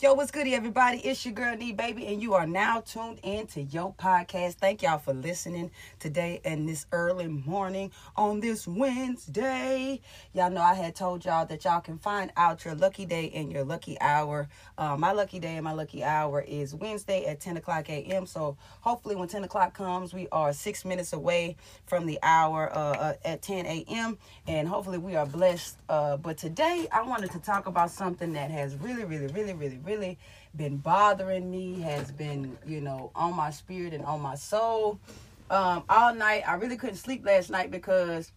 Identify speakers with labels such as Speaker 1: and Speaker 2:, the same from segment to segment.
Speaker 1: Yo, what's good, everybody? It's your girl, Nee Baby, and you are now tuned in to your podcast. Thank y'all for listening today and this early morning on this Wednesday. Y'all know I had told y'all that y'all can find out your lucky day and your lucky hour. Uh, my lucky day and my lucky hour is Wednesday at 10 o'clock a.m. So hopefully, when 10 o'clock comes, we are six minutes away from the hour uh, uh, at 10 a.m. And hopefully, we are blessed. Uh, but today, I wanted to talk about something that has really, really, really, really, really been bothering me, has been, you know, on my spirit and on my soul. Um, all night, I really couldn't sleep last night because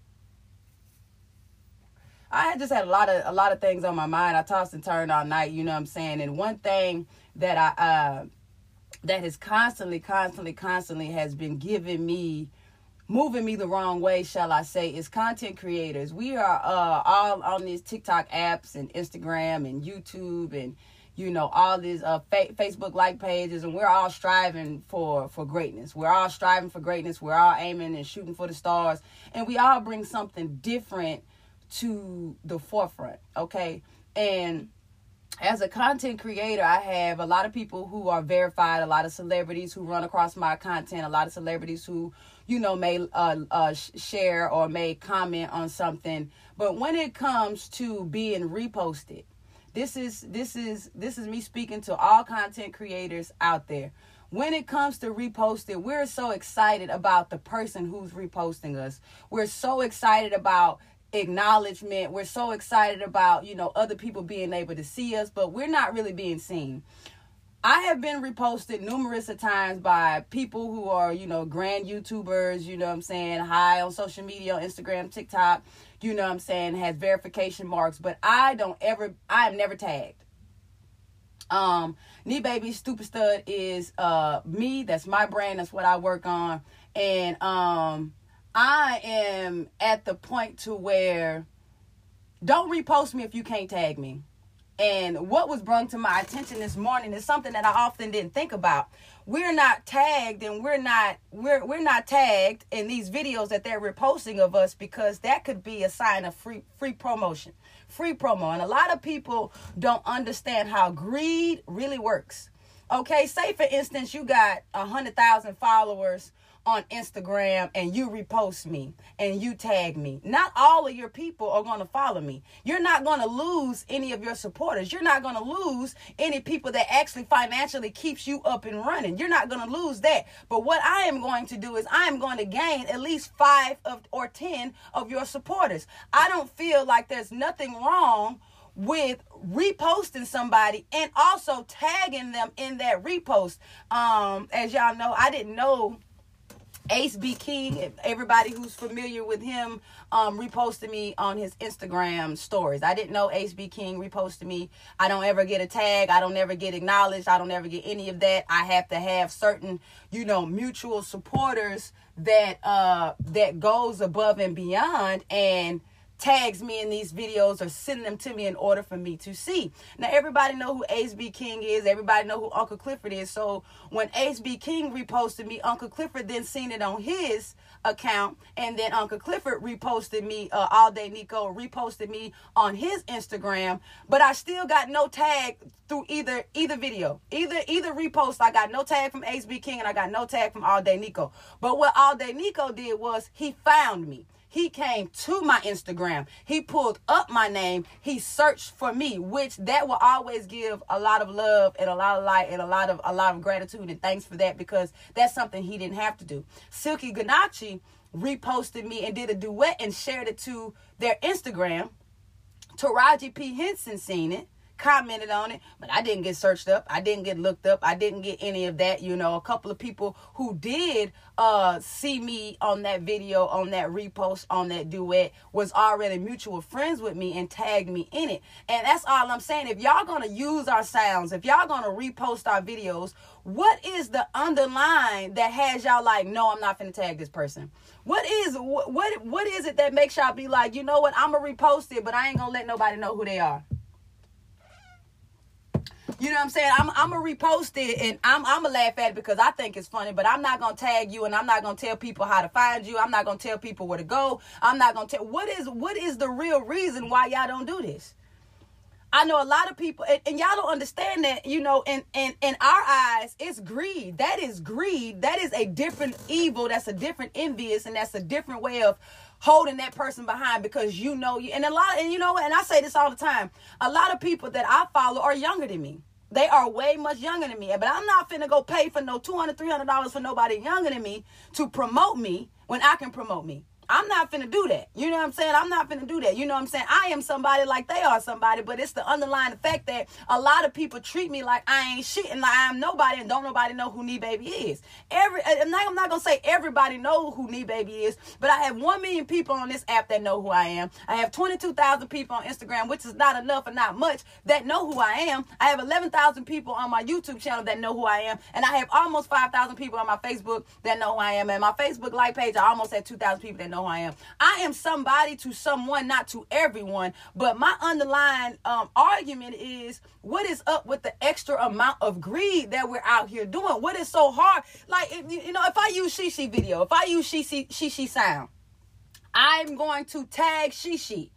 Speaker 1: I had just had a lot of a lot of things on my mind. I tossed and turned all night, you know what I'm saying? And one thing that I uh that has constantly, constantly, constantly has been giving me moving me the wrong way, shall I say, is content creators. We are uh all on these TikTok apps and Instagram and YouTube and you know all these uh fa- facebook like pages and we're all striving for for greatness. We're all striving for greatness. We're all aiming and shooting for the stars. And we all bring something different to the forefront okay? And as a content creator, I have a lot of people who are verified, a lot of celebrities who run across my content, a lot of celebrities who, you know, may uh, uh, share or may comment on something. But when it comes to being reposted, this is this is this is me speaking to all content creators out there. When it comes to reposting, we're so excited about the person who's reposting us. We're so excited about acknowledgement. We're so excited about, you know, other people being able to see us, but we're not really being seen. I have been reposted numerous of times by people who are, you know, grand YouTubers, you know what I'm saying, high on social media, on Instagram, TikTok, you know what I'm saying, has verification marks, but I don't ever I am never tagged. Um, Nee Baby Stupid Stud is uh me, that's my brand, that's what I work on. And um I am at the point to where don't repost me if you can't tag me. And what was brought to my attention this morning is something that I often didn't think about. We're not tagged and we're not we're we're not tagged in these videos that they're reposting of us because that could be a sign of free free promotion. Free promo. And a lot of people don't understand how greed really works. Okay, say for instance you got a hundred thousand followers on Instagram and you repost me and you tag me. Not all of your people are going to follow me. You're not going to lose any of your supporters. You're not going to lose any people that actually financially keeps you up and running. You're not going to lose that. But what I am going to do is I am going to gain at least 5 of or 10 of your supporters. I don't feel like there's nothing wrong with reposting somebody and also tagging them in that repost. Um, as y'all know, I didn't know Ace B King, everybody who's familiar with him, um, reposted me on his Instagram stories. I didn't know Ace B King reposted me. I don't ever get a tag. I don't ever get acknowledged. I don't ever get any of that. I have to have certain, you know, mutual supporters that uh that goes above and beyond and tags me in these videos or send them to me in order for me to see. Now everybody know who Ace B King is. Everybody know who Uncle Clifford is. So when Ace B King reposted me, Uncle Clifford then seen it on his account, and then Uncle Clifford reposted me. Uh, All Day Nico reposted me on his Instagram, but I still got no tag through either either video, either either repost. I got no tag from Ace B King, and I got no tag from All Day Nico. But what All Day Nico did was he found me. He came to my Instagram. He pulled up my name. He searched for me, which that will always give a lot of love and a lot of light and a lot of a lot of gratitude and thanks for that because that's something he didn't have to do. Silky Ganache reposted me and did a duet and shared it to their Instagram. Taraji P. Henson seen it commented on it, but I didn't get searched up. I didn't get looked up. I didn't get any of that. You know, a couple of people who did uh see me on that video, on that repost, on that duet was already mutual friends with me and tagged me in it. And that's all I'm saying. If y'all gonna use our sounds, if y'all gonna repost our videos, what is the underline that has y'all like, no, I'm not gonna tag this person? What is what what, is it that makes y'all be like, you know what, I'm gonna repost it, but I ain't gonna let nobody know who they are? You know what I'm saying? I'm I'm gonna repost it and I'm I'm gonna laugh at it because I think it's funny, but I'm not gonna tag you and I'm not gonna tell people how to find you. I'm not gonna tell people where to go. I'm not gonna tell what is what is the real reason why y'all don't do this. I know a lot of people, and, and, y'all don't understand that, you know, in, in, in our eyes, it's greed. That is greed. That is a different evil. That's a different envious, and that's a different way of holding that person behind because you know you and a lot and you know and I say this all the time. A lot of people that I follow are younger than me. They are way much younger than me. But I'm not finna go pay for no $200, $300 for nobody younger than me to promote me when I can promote me. I'm not finna do that. You know what I'm saying? I'm not finna do that. You know what I'm saying? I am somebody like they are somebody, but it's the underlying fact that a lot of people treat me like I ain't shit and like I'm nobody and don't nobody know who Nee Baby is. Every I'm not, I'm not gonna say everybody know who Nee Baby is, but I have one million people on this app that know who I am. I have 22,000 people on Instagram, which is not enough and not much that know who I am. I have 11,000 people on my YouTube channel that know who I am, and I have almost 5,000 people on my Facebook that know who I am. And my Facebook like page, I almost had 2,000 people that know who I am. I am somebody to someone, not to everyone. But my underlying um, argument is what is up with the extra amount of greed that we're out here doing? What is so hard? Like, if, you know, if I use Shishi video, if I use Shishi, Shishi sound, I'm going to tag Shishi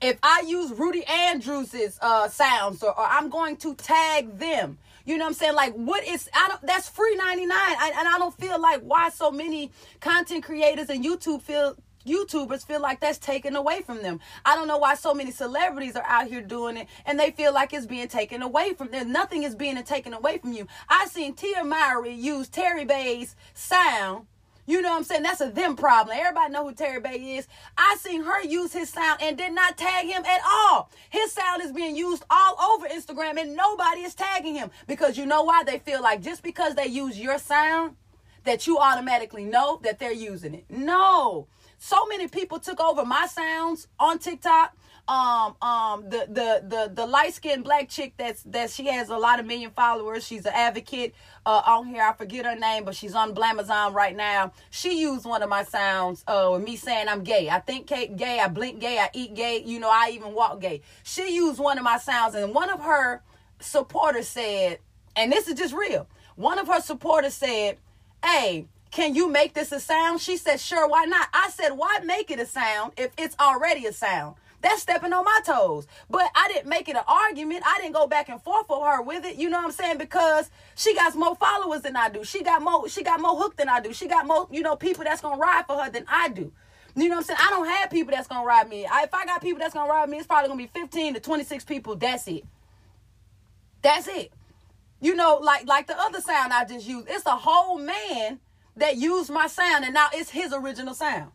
Speaker 1: if I use Rudy Andrews's uh, sounds or, or, I'm going to tag them. You know what I'm saying? Like what is I don't that's free 99. I, and I don't feel like why so many content creators and YouTube feel YouTubers feel like that's taken away from them. I don't know why so many celebrities are out here doing it and they feel like it's being taken away from them. Nothing is being taken away from you. I seen Tia Mowry use Terry Bay's sound you know what I'm saying? That's a them problem. Everybody know who Terry Bay is. I seen her use his sound and did not tag him at all. His sound is being used all over Instagram and nobody is tagging him because you know why? They feel like just because they use your sound that you automatically know that they're using it. No. So many people took over my sounds on TikTok um um the the the the light skinned black chick that's that she has a lot of million followers she's an advocate uh on here i forget her name but she's on blamazon right now she used one of my sounds uh with me saying i'm gay i think gay i blink gay i eat gay you know i even walk gay she used one of my sounds and one of her supporters said and this is just real one of her supporters said hey can you make this a sound? She said, sure, why not? I said, why make it a sound if it's already a sound? That's stepping on my toes. But I didn't make it an argument. I didn't go back and forth for her with it. You know what I'm saying? Because she got more followers than I do. She got more, she got more hook than I do. She got more, you know, people that's gonna ride for her than I do. You know what I'm saying? I don't have people that's gonna ride me. I, if I got people that's gonna ride me, it's probably gonna be 15 to 26 people. That's it. That's it. You know, like like the other sound I just used. It's a whole man that used my sound, and now it's his original sound.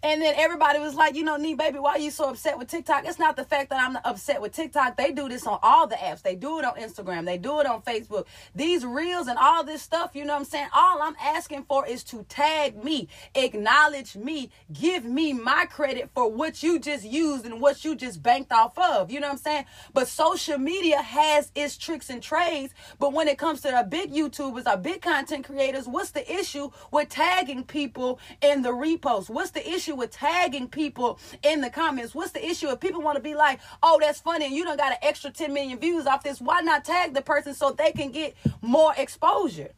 Speaker 1: And then everybody was like, you know, Nee Baby, why are you so upset with TikTok? It's not the fact that I'm upset with TikTok. They do this on all the apps. They do it on Instagram. They do it on Facebook. These reels and all this stuff, you know what I'm saying? All I'm asking for is to tag me, acknowledge me, give me my credit for what you just used and what you just banked off of. You know what I'm saying? But social media has its tricks and trades. But when it comes to the big YouTubers, our big content creators, what's the issue with tagging people in the repost? What's the issue? Issue with tagging people in the comments? What's the issue if people want to be like, oh, that's funny and you don't got an extra 10 million views off this? Why not tag the person so they can get more exposure?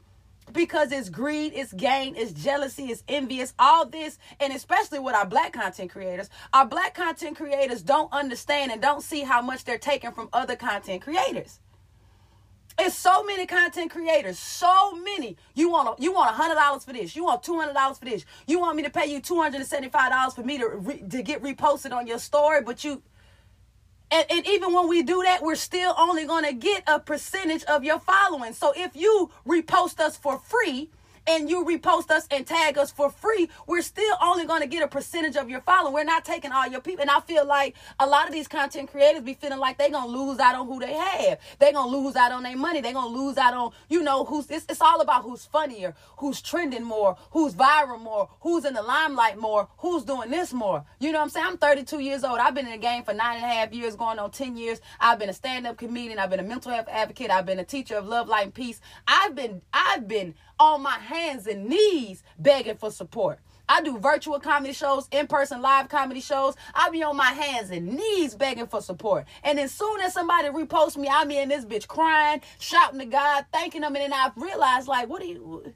Speaker 1: because it's greed, it's gain, it's jealousy, it's envious, all this, and especially with our black content creators. Our black content creators don't understand and don't see how much they're taking from other content creators. It's so many content creators, so many. You want a, you want hundred dollars for this. You want two hundred dollars for this. You want me to pay you two hundred and seventy five dollars for me to re, to get reposted on your story, but you. And, and even when we do that, we're still only going to get a percentage of your following. So if you repost us for free, and you repost us and tag us for free, we're still only going to get a percentage of your following. We're not taking all your people. And I feel like a lot of these content creators be feeling like they're going to lose out on who they have. They're going to lose out on their money. They're going to lose out on, you know, who's, it's, it's all about who's funnier, who's trending more, who's viral more, who's in the limelight more, who's doing this more. You know what I'm saying? I'm 32 years old. I've been in the game for nine and a half years, going on 10 years. I've been a stand-up comedian. I've been a mental health advocate. I've been a teacher of love, light, and peace. I've been, I've been on my hands and knees begging for support. I do virtual comedy shows, in-person live comedy shows. I be on my hands and knees begging for support. And as soon as somebody reposts me, I be in this bitch crying, shouting to God, thanking them, and then I realized like, what are you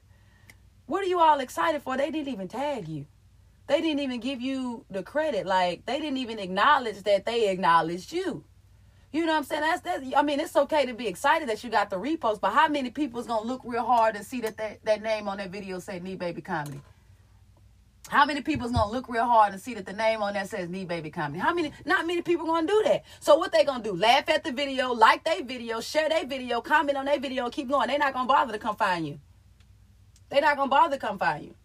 Speaker 1: what are you all excited for? They didn't even tag you. They didn't even give you the credit. Like they didn't even acknowledge that they acknowledged you. You know what I'm saying? That's that. I mean, it's okay to be excited that you got the repost, but how many people's gonna look real hard and see that that, that name on that video say "Nee Baby Comedy"? How many people's gonna look real hard and see that the name on that says "Nee Baby Comedy"? How many? Not many people gonna do that. So what they gonna do? Laugh at the video, like their video, share their video, comment on their video, keep going. They're not gonna bother to come find you. They're not gonna bother to come find you.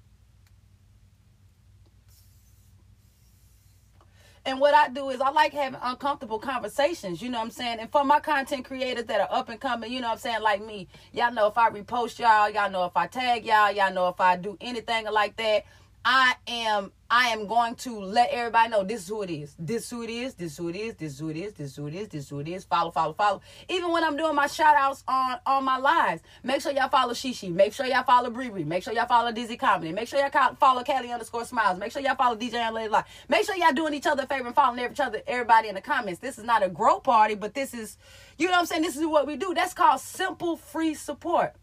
Speaker 1: And what I do is I like having uncomfortable conversations, you know what I'm saying? And for my content creators that are up and coming, you know what I'm saying, like me, y'all know if I repost y'all, y'all know if I tag y'all, y'all know if I do anything like that, I am I am going to let everybody know this is who it is. This is who it is. This is who it is. This is who it is. This is who it is. This is who it is. Follow, follow, follow. Even when I'm doing my shout outs on, on my lives, make sure y'all follow Shishi. Make sure y'all follow Bree Make sure y'all follow Dizzy Comedy. Make sure y'all follow Callie underscore Smiles. Make sure y'all follow DJ and Lady Live. Make sure y'all doing each other a favor and following each other, everybody in the comments. This is not a grow party, but this is, you know what I'm saying? This is what we do. That's called simple free support.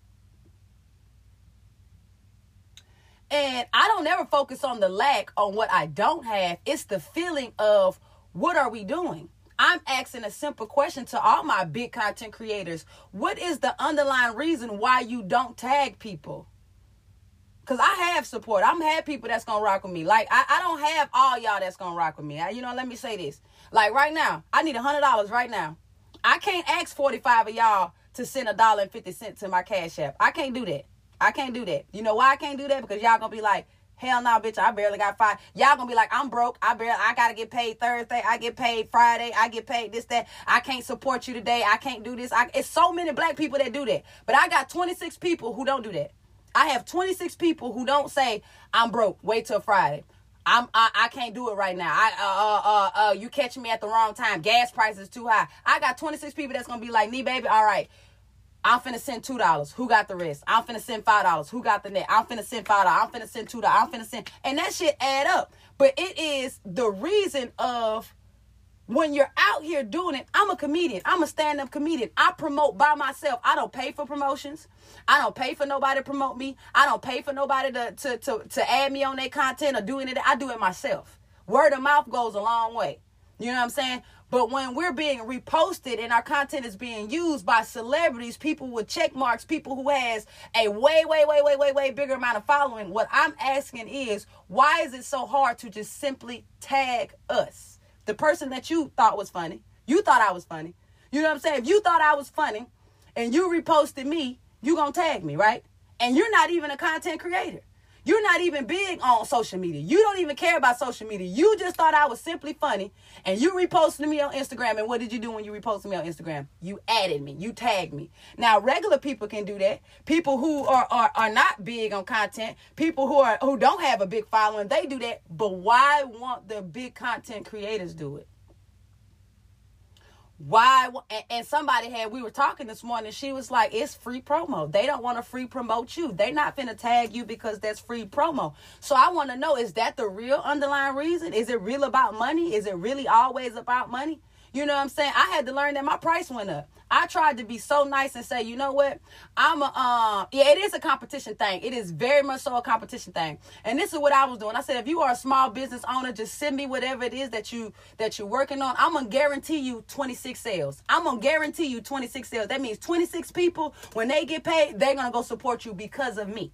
Speaker 1: And I don't ever focus on the lack on what I don't have. It's the feeling of what are we doing? I'm asking a simple question to all my big content creators. What is the underlying reason why you don't tag people? Cause I have support. I'm have people that's gonna rock with me. Like I, I don't have all y'all that's gonna rock with me. I, you know, let me say this. Like right now, I need a hundred dollars right now. I can't ask 45 of y'all to send a dollar and fifty cent to my cash app. I can't do that. I can't do that. You know why I can't do that? Because y'all gonna be like, hell no, bitch, I barely got five. Y'all gonna be like, I'm broke. I barely, I gotta get paid Thursday. I get paid Friday. I get paid this, that. I can't support you today. I can't do this. I, it's so many black people that do that. But I got 26 people who don't do that. I have 26 people who don't say, I'm broke. Wait till Friday. I'm I, I can't do it right now. I uh uh uh uh you catching me at the wrong time. Gas prices too high. I got 26 people that's gonna be like, me baby, all right. I'm finna send two dollars. Who got the rest? I'm finna send five dollars. Who got the net? I'm finna send five dollars. I'm finna send two dollars. I'm finna send, and that shit add up. But it is the reason of when you're out here doing it. I'm a comedian. I'm a stand-up comedian. I promote by myself. I don't pay for promotions. I don't pay for nobody to promote me. I don't pay for nobody to to to, to add me on their content or doing it. I do it myself. Word of mouth goes a long way. You know what I'm saying? But when we're being reposted and our content is being used by celebrities, people with check marks, people who has a way, way, way, way, way, way bigger amount of following, what I'm asking is why is it so hard to just simply tag us? The person that you thought was funny. You thought I was funny. You know what I'm saying? If you thought I was funny and you reposted me, you gonna tag me, right? And you're not even a content creator. You're not even big on social media. You don't even care about social media. You just thought I was simply funny and you reposted me on Instagram. And what did you do when you reposted me on Instagram? You added me. You tagged me. Now, regular people can do that. People who are, are, are not big on content, people who are who don't have a big following, they do that. But why won't the big content creators do it? Why and somebody had we were talking this morning she was like it's free promo. They don't want to free promote you. They're not gonna tag you because that's free promo. So i want to know is that the real underlying reason? Is it real about money? Is it really always about money you know what i'm saying i had to learn that my price went up I tried to be so nice and say, you know what? I'm a um yeah, it is a competition thing. It is very much so a competition thing. And this is what I was doing. I said, if you are a small business owner, just send me whatever it is that you that you're working on. I'm gonna guarantee you 26 sales. I'm gonna guarantee you 26 sales. That means 26 people when they get paid, they're gonna go support you because of me.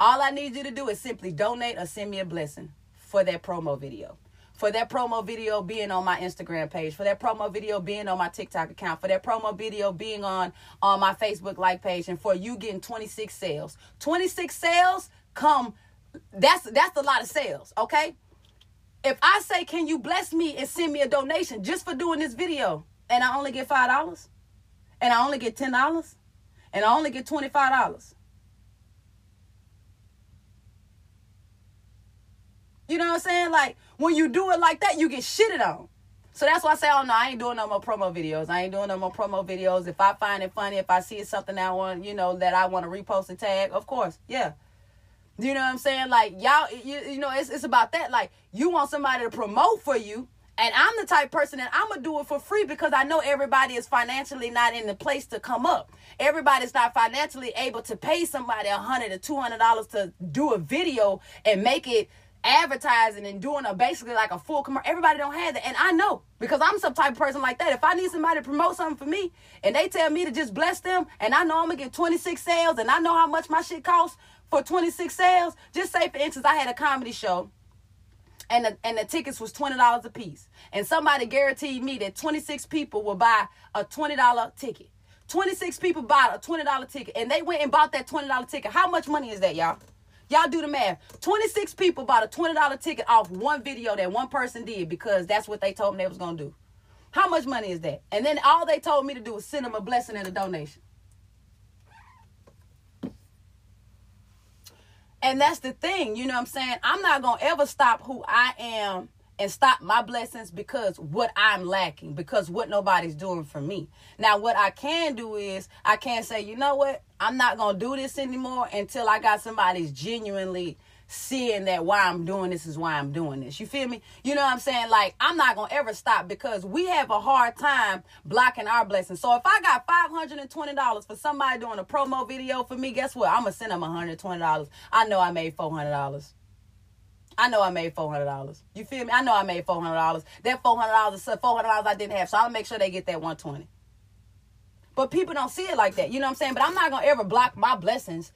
Speaker 1: All I need you to do is simply donate or send me a blessing for that promo video for that promo video being on my Instagram page, for that promo video being on my TikTok account, for that promo video being on on my Facebook like page, and for you getting 26 sales. 26 sales come that's that's a lot of sales, okay? If I say, "Can you bless me and send me a donation just for doing this video?" and I only get $5 and I only get $10 and I only get $25. You know what I'm saying? Like when you do it like that, you get shitted on. So that's why I say, oh no, I ain't doing no more promo videos. I ain't doing no more promo videos. If I find it funny, if I see something that I want, you know, that I want to repost and tag, of course, yeah. You know what I'm saying? Like y'all, you, you know, it's it's about that. Like you want somebody to promote for you, and I'm the type person that I'm gonna do it for free because I know everybody is financially not in the place to come up. Everybody's not financially able to pay somebody a hundred or two hundred dollars to do a video and make it advertising and doing a basically like a full commercial. Everybody don't have that. And I know because I'm some type of person like that. If I need somebody to promote something for me and they tell me to just bless them and I know I'm gonna get 26 sales and I know how much my shit costs for 26 sales, just say for instance, I had a comedy show and the, and the tickets was $20 a piece. And somebody guaranteed me that 26 people will buy a $20 ticket. 26 people bought a $20 ticket and they went and bought that $20 ticket. How much money is that, y'all? Y'all do the math. 26 people bought a $20 ticket off one video that one person did because that's what they told me they was going to do. How much money is that? And then all they told me to do was send them a blessing and a donation. And that's the thing, you know what I'm saying? I'm not going to ever stop who I am and stop my blessings because what I'm lacking, because what nobody's doing for me. Now, what I can do is I can say, you know what? I'm not going to do this anymore until I got somebody's genuinely seeing that why I'm doing this is why I'm doing this. You feel me? You know what I'm saying? Like, I'm not going to ever stop because we have a hard time blocking our blessings. So if I got $520 for somebody doing a promo video for me, guess what? I'm going to send them $120. I know I made $400. I know I made four hundred dollars. You feel me? I know I made four hundred dollars. That four hundred dollars four hundred dollars I didn't have, so I'll make sure they get that one twenty. But people don't see it like that. You know what I'm saying? But I'm not gonna ever block my blessings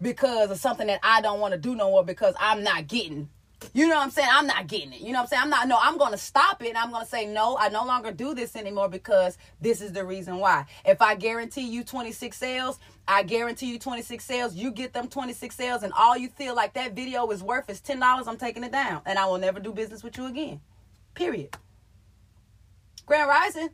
Speaker 1: because of something that I don't want to do no more because I'm not getting you know what I'm saying? I'm not getting it. You know what I'm saying? I'm not, no, I'm going to stop it. And I'm going to say, no, I no longer do this anymore because this is the reason why. If I guarantee you 26 sales, I guarantee you 26 sales, you get them 26 sales, and all you feel like that video is worth is $10, I'm taking it down. And I will never do business with you again. Period. Grand Rising.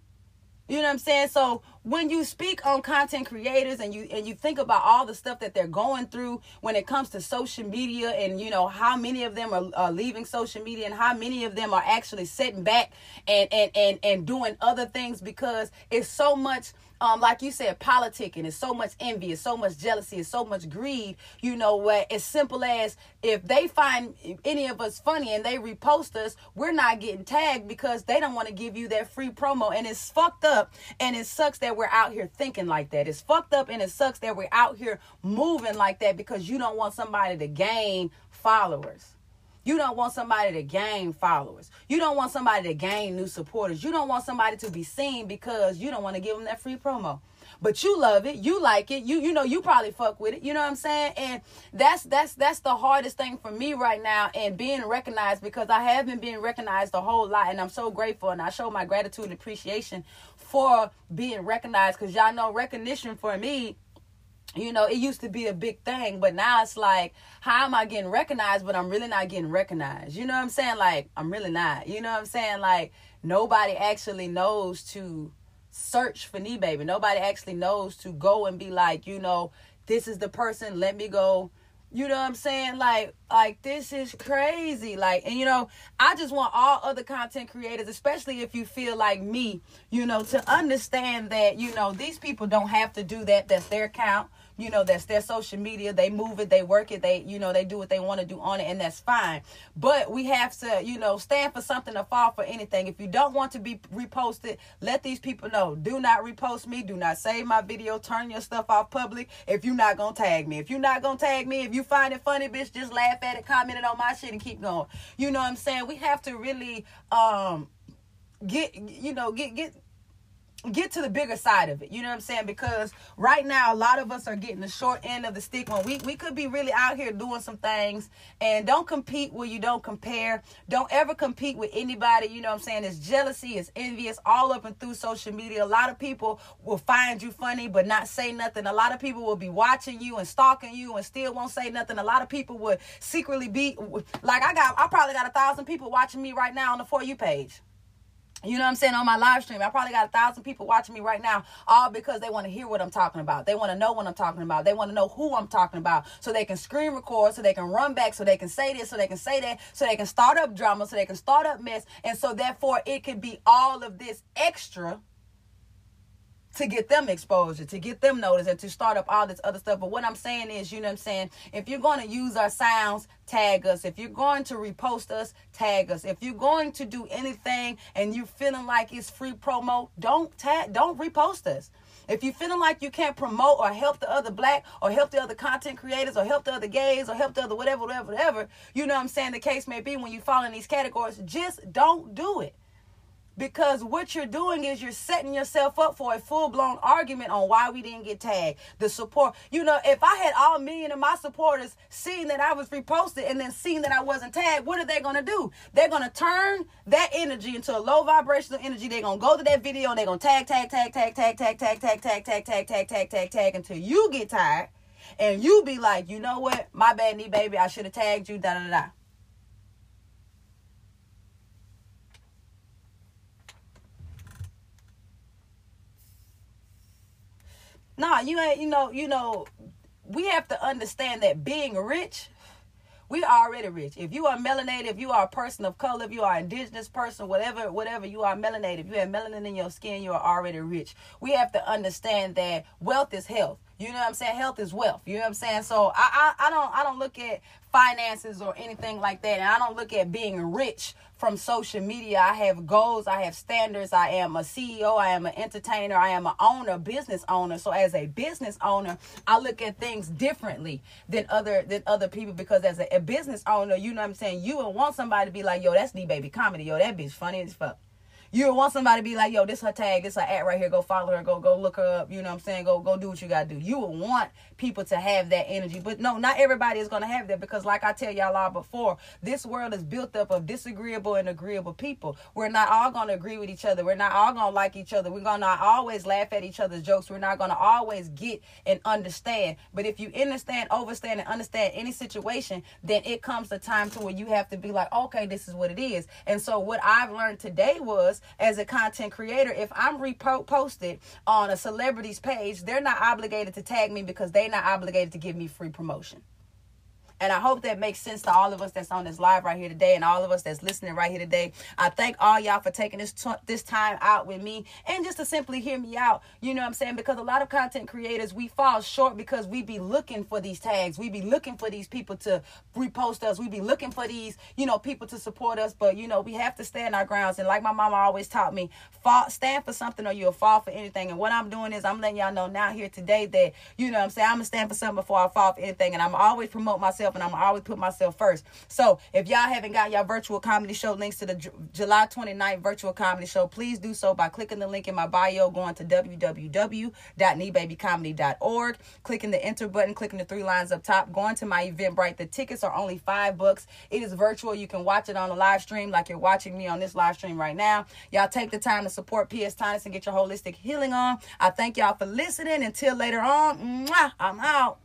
Speaker 1: You know what I'm saying? So when you speak on content creators and you and you think about all the stuff that they're going through when it comes to social media and you know how many of them are, are leaving social media and how many of them are actually sitting back and and and, and doing other things because it's so much um, like you said, politicking is so much envy, it's so much jealousy, it's so much greed. You know what? As simple as if they find any of us funny and they repost us, we're not getting tagged because they don't want to give you that free promo. And it's fucked up and it sucks that we're out here thinking like that. It's fucked up and it sucks that we're out here moving like that because you don't want somebody to gain followers. You don't want somebody to gain followers. You don't want somebody to gain new supporters. You don't want somebody to be seen because you don't want to give them that free promo. But you love it, you like it, you you know you probably fuck with it. You know what I'm saying? And that's that's that's the hardest thing for me right now and being recognized because I haven't been being recognized a whole lot and I'm so grateful and I show my gratitude and appreciation for being recognized because y'all know recognition for me you know, it used to be a big thing, but now it's like, how am I getting recognized, but I'm really not getting recognized? You know what I'm saying? Like, I'm really not. You know what I'm saying? Like, nobody actually knows to search for Nee Baby. Nobody actually knows to go and be like, you know, this is the person, let me go. You know what I'm saying? Like, like this is crazy. Like, and you know, I just want all other content creators, especially if you feel like me, you know, to understand that, you know, these people don't have to do that. That's their account you know that's their social media they move it they work it they you know they do what they want to do on it and that's fine. But we have to you know stand for something to fall for anything. If you don't want to be reposted let these people know. Do not repost me. Do not save my video. Turn your stuff off public if you're not gonna tag me. If you're not gonna tag me if you find it funny bitch just laugh at it comment it on my shit and keep going. You know what i'm saying? We have to really um get you know get get get to the bigger side of it. You know what I'm saying? Because right now a lot of us are getting the short end of the stick when we, we could be really out here doing some things and don't compete where you don't compare. Don't ever compete with anybody. You know what I'm saying? It's jealousy, it's envy, it's all up and through social media. A lot of people will find you funny but not say nothing. A lot of people will be watching you and stalking you and still won't say nothing. A lot of people would secretly be like I got I probably got a thousand people watching me right now on the for you page. You know what I'm saying? On my live stream, I probably got a thousand people watching me right now, all because they want to hear what I'm talking about. They want to know what I'm talking about. They want to know who I'm talking about so they can screen record, so they can run back, so they can say this, so they can say that, so they can start up drama, so they can start up mess. And so, therefore, it could be all of this extra to get them exposure, to get them notice, and to start up all this other stuff. But what I'm saying is, you know what I'm saying? If you're going to use our sounds, tag us. If you're going to repost us, tag us. If you're going to do anything and you're feeling like it's free promo, don't tag, don't repost us. If you're feeling like you can't promote or help the other black or help the other content creators or help the other gays or help the other whatever, whatever, whatever, you know what I'm saying? The case may be when you fall in these categories, just don't do it because what you're doing is you're setting yourself up for a full-blown argument on why we didn't get tagged the support you know if i had all million of my supporters seeing that i was reposted and then seeing that i wasn't tagged what are they to do they're to turn that energy into a low vibrational energy they're to go to that video and they're to tag tag tag tag tag tag tag tag tag tag tag tag tag tag tag until you get tired and you be like you know what my bad Nee Baby i should have tagged you da da da Nah, you ain't, you know, you know, we have to understand that being rich, we already rich. If you are melanated, if you are a person of color, if you are indigenous person, whatever, whatever you are melanated, if you have melanin in your skin, you are already rich. We have to understand that wealth is health. You know what I'm saying? Health is wealth. You know what I'm saying? So I, I, I don't I don't look at finances or anything like that. And I don't look at being rich from social media. I have goals, I have standards. I am a CEO, I am an entertainer, I am an owner, business owner. So as a business owner, I look at things differently than other than other people because as a, a business owner, you know what I'm saying, you would want somebody to be like, yo, that's D baby comedy, yo, that bitch funny as fuck. You want somebody to be like, yo, this her tag, this her at right here. Go follow her. Go go look her up. You know what I'm saying? Go go do what you gotta do. You would want people to have that energy, but no, not everybody is gonna have that because, like I tell y'all all before, this world is built up of disagreeable and agreeable people. We're not all gonna agree with each other. We're not all gonna like each other. We're gonna always laugh at each other's jokes. We're not gonna always get and understand. But if you understand, overstand, and understand any situation, then it comes a time to where you have to be like, okay, this is what it is. And so what I've learned today was as a content creator, if I'm reposted on a celebrity's page, they're not obligated to tag me because they're not obligated to give me free promotion. And I hope that makes sense to all of us that's on this live right here today and all of us that's listening right here today. I thank all y'all for taking this t- this time out with me and just to simply hear me out. You know what I'm saying? Because a lot of content creators, we fall short because we be looking for these tags. We be looking for these people to repost us. We be looking for these, you know, people to support us. But, you know, we have to stand our grounds. And like my mama always taught me, fall, stand for something or you'll fall for anything. And what I'm doing is I'm letting y'all know now here today that, you know what I'm saying, I'm going to stand for something before I fall for anything. And I'm always promote myself myself and I'm always put myself first. So if y'all haven't got your virtual comedy show links to the J- July 29th virtual comedy show, please do so by clicking the link in my bio, going to www.kneebabycomedy.org, clicking the enter button, clicking the three lines up top, going to my Eventbrite. The tickets are only five bucks. It is virtual. You can watch it on a live stream like you're watching me on this live stream right now. Y'all take the time to support PS Tonix and get your holistic healing on. I thank y'all for listening. Until later on, mwah, I'm out.